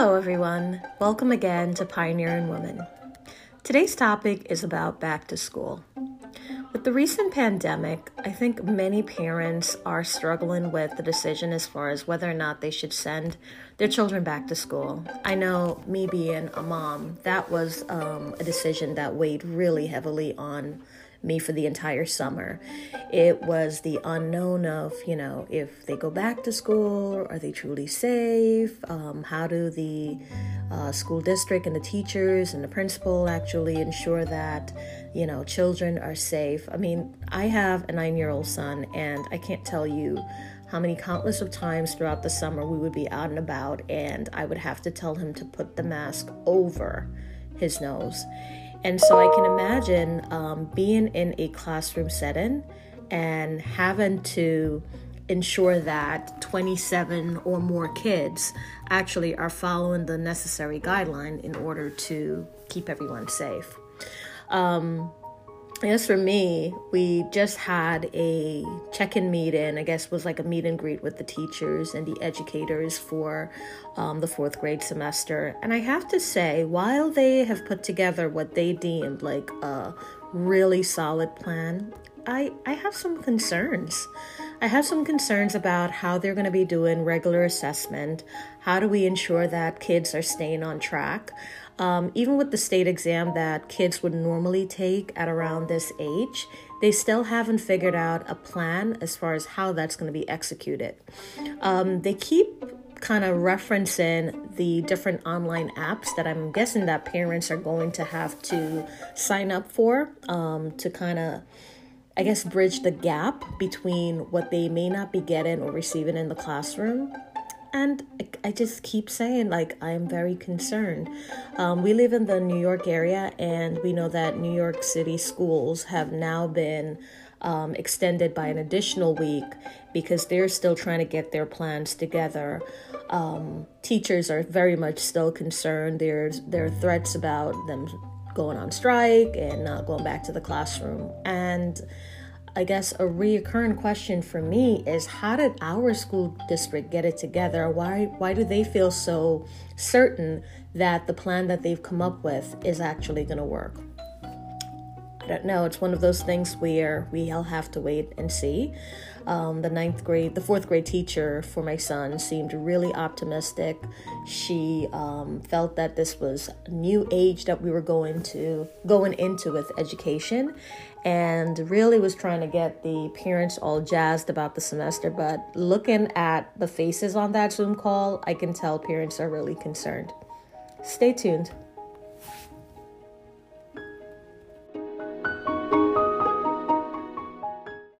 Hello, everyone. Welcome again to Pioneer Pioneering Women. Today's topic is about back to school. With the recent pandemic, I think many parents are struggling with the decision as far as whether or not they should send their children back to school. I know, me being a mom, that was um, a decision that weighed really heavily on me for the entire summer. It was the unknown of, you know, if they go back to school, are they truly safe? Um, how do the uh, school district and the teachers and the principal actually ensure that, you know, children are safe? I mean, I have a nine year old son, and I can't tell you how many countless of times throughout the summer we would be out and about, and I would have to tell him to put the mask over his nose and so I can imagine um, being in a classroom setting and having to ensure that 27 or more kids actually are following the necessary guideline in order to keep everyone safe. Um, Guess for me, we just had a check in meeting. I guess was like a meet and greet with the teachers and the educators for um, the fourth grade semester. And I have to say, while they have put together what they deemed like a really solid plan, I, I have some concerns. I have some concerns about how they're going to be doing regular assessment. How do we ensure that kids are staying on track? Um, even with the state exam that kids would normally take at around this age, they still haven't figured out a plan as far as how that's going to be executed. Um, they keep kind of referencing the different online apps that I'm guessing that parents are going to have to sign up for um, to kind of I guess, bridge the gap between what they may not be getting or receiving in the classroom. And I just keep saying, like, I'm very concerned. Um, we live in the New York area, and we know that New York City schools have now been um, extended by an additional week because they're still trying to get their plans together. Um, teachers are very much still concerned. There's there are threats about them going on strike and not going back to the classroom. And I guess a reoccurring question for me is how did our school district get it together? Why why do they feel so certain that the plan that they've come up with is actually going to work? Don't know. It's one of those things where we all have to wait and see. Um, the ninth grade, the fourth grade teacher for my son seemed really optimistic. She um, felt that this was a new age that we were going to going into with education, and really was trying to get the parents all jazzed about the semester. But looking at the faces on that Zoom call, I can tell parents are really concerned. Stay tuned.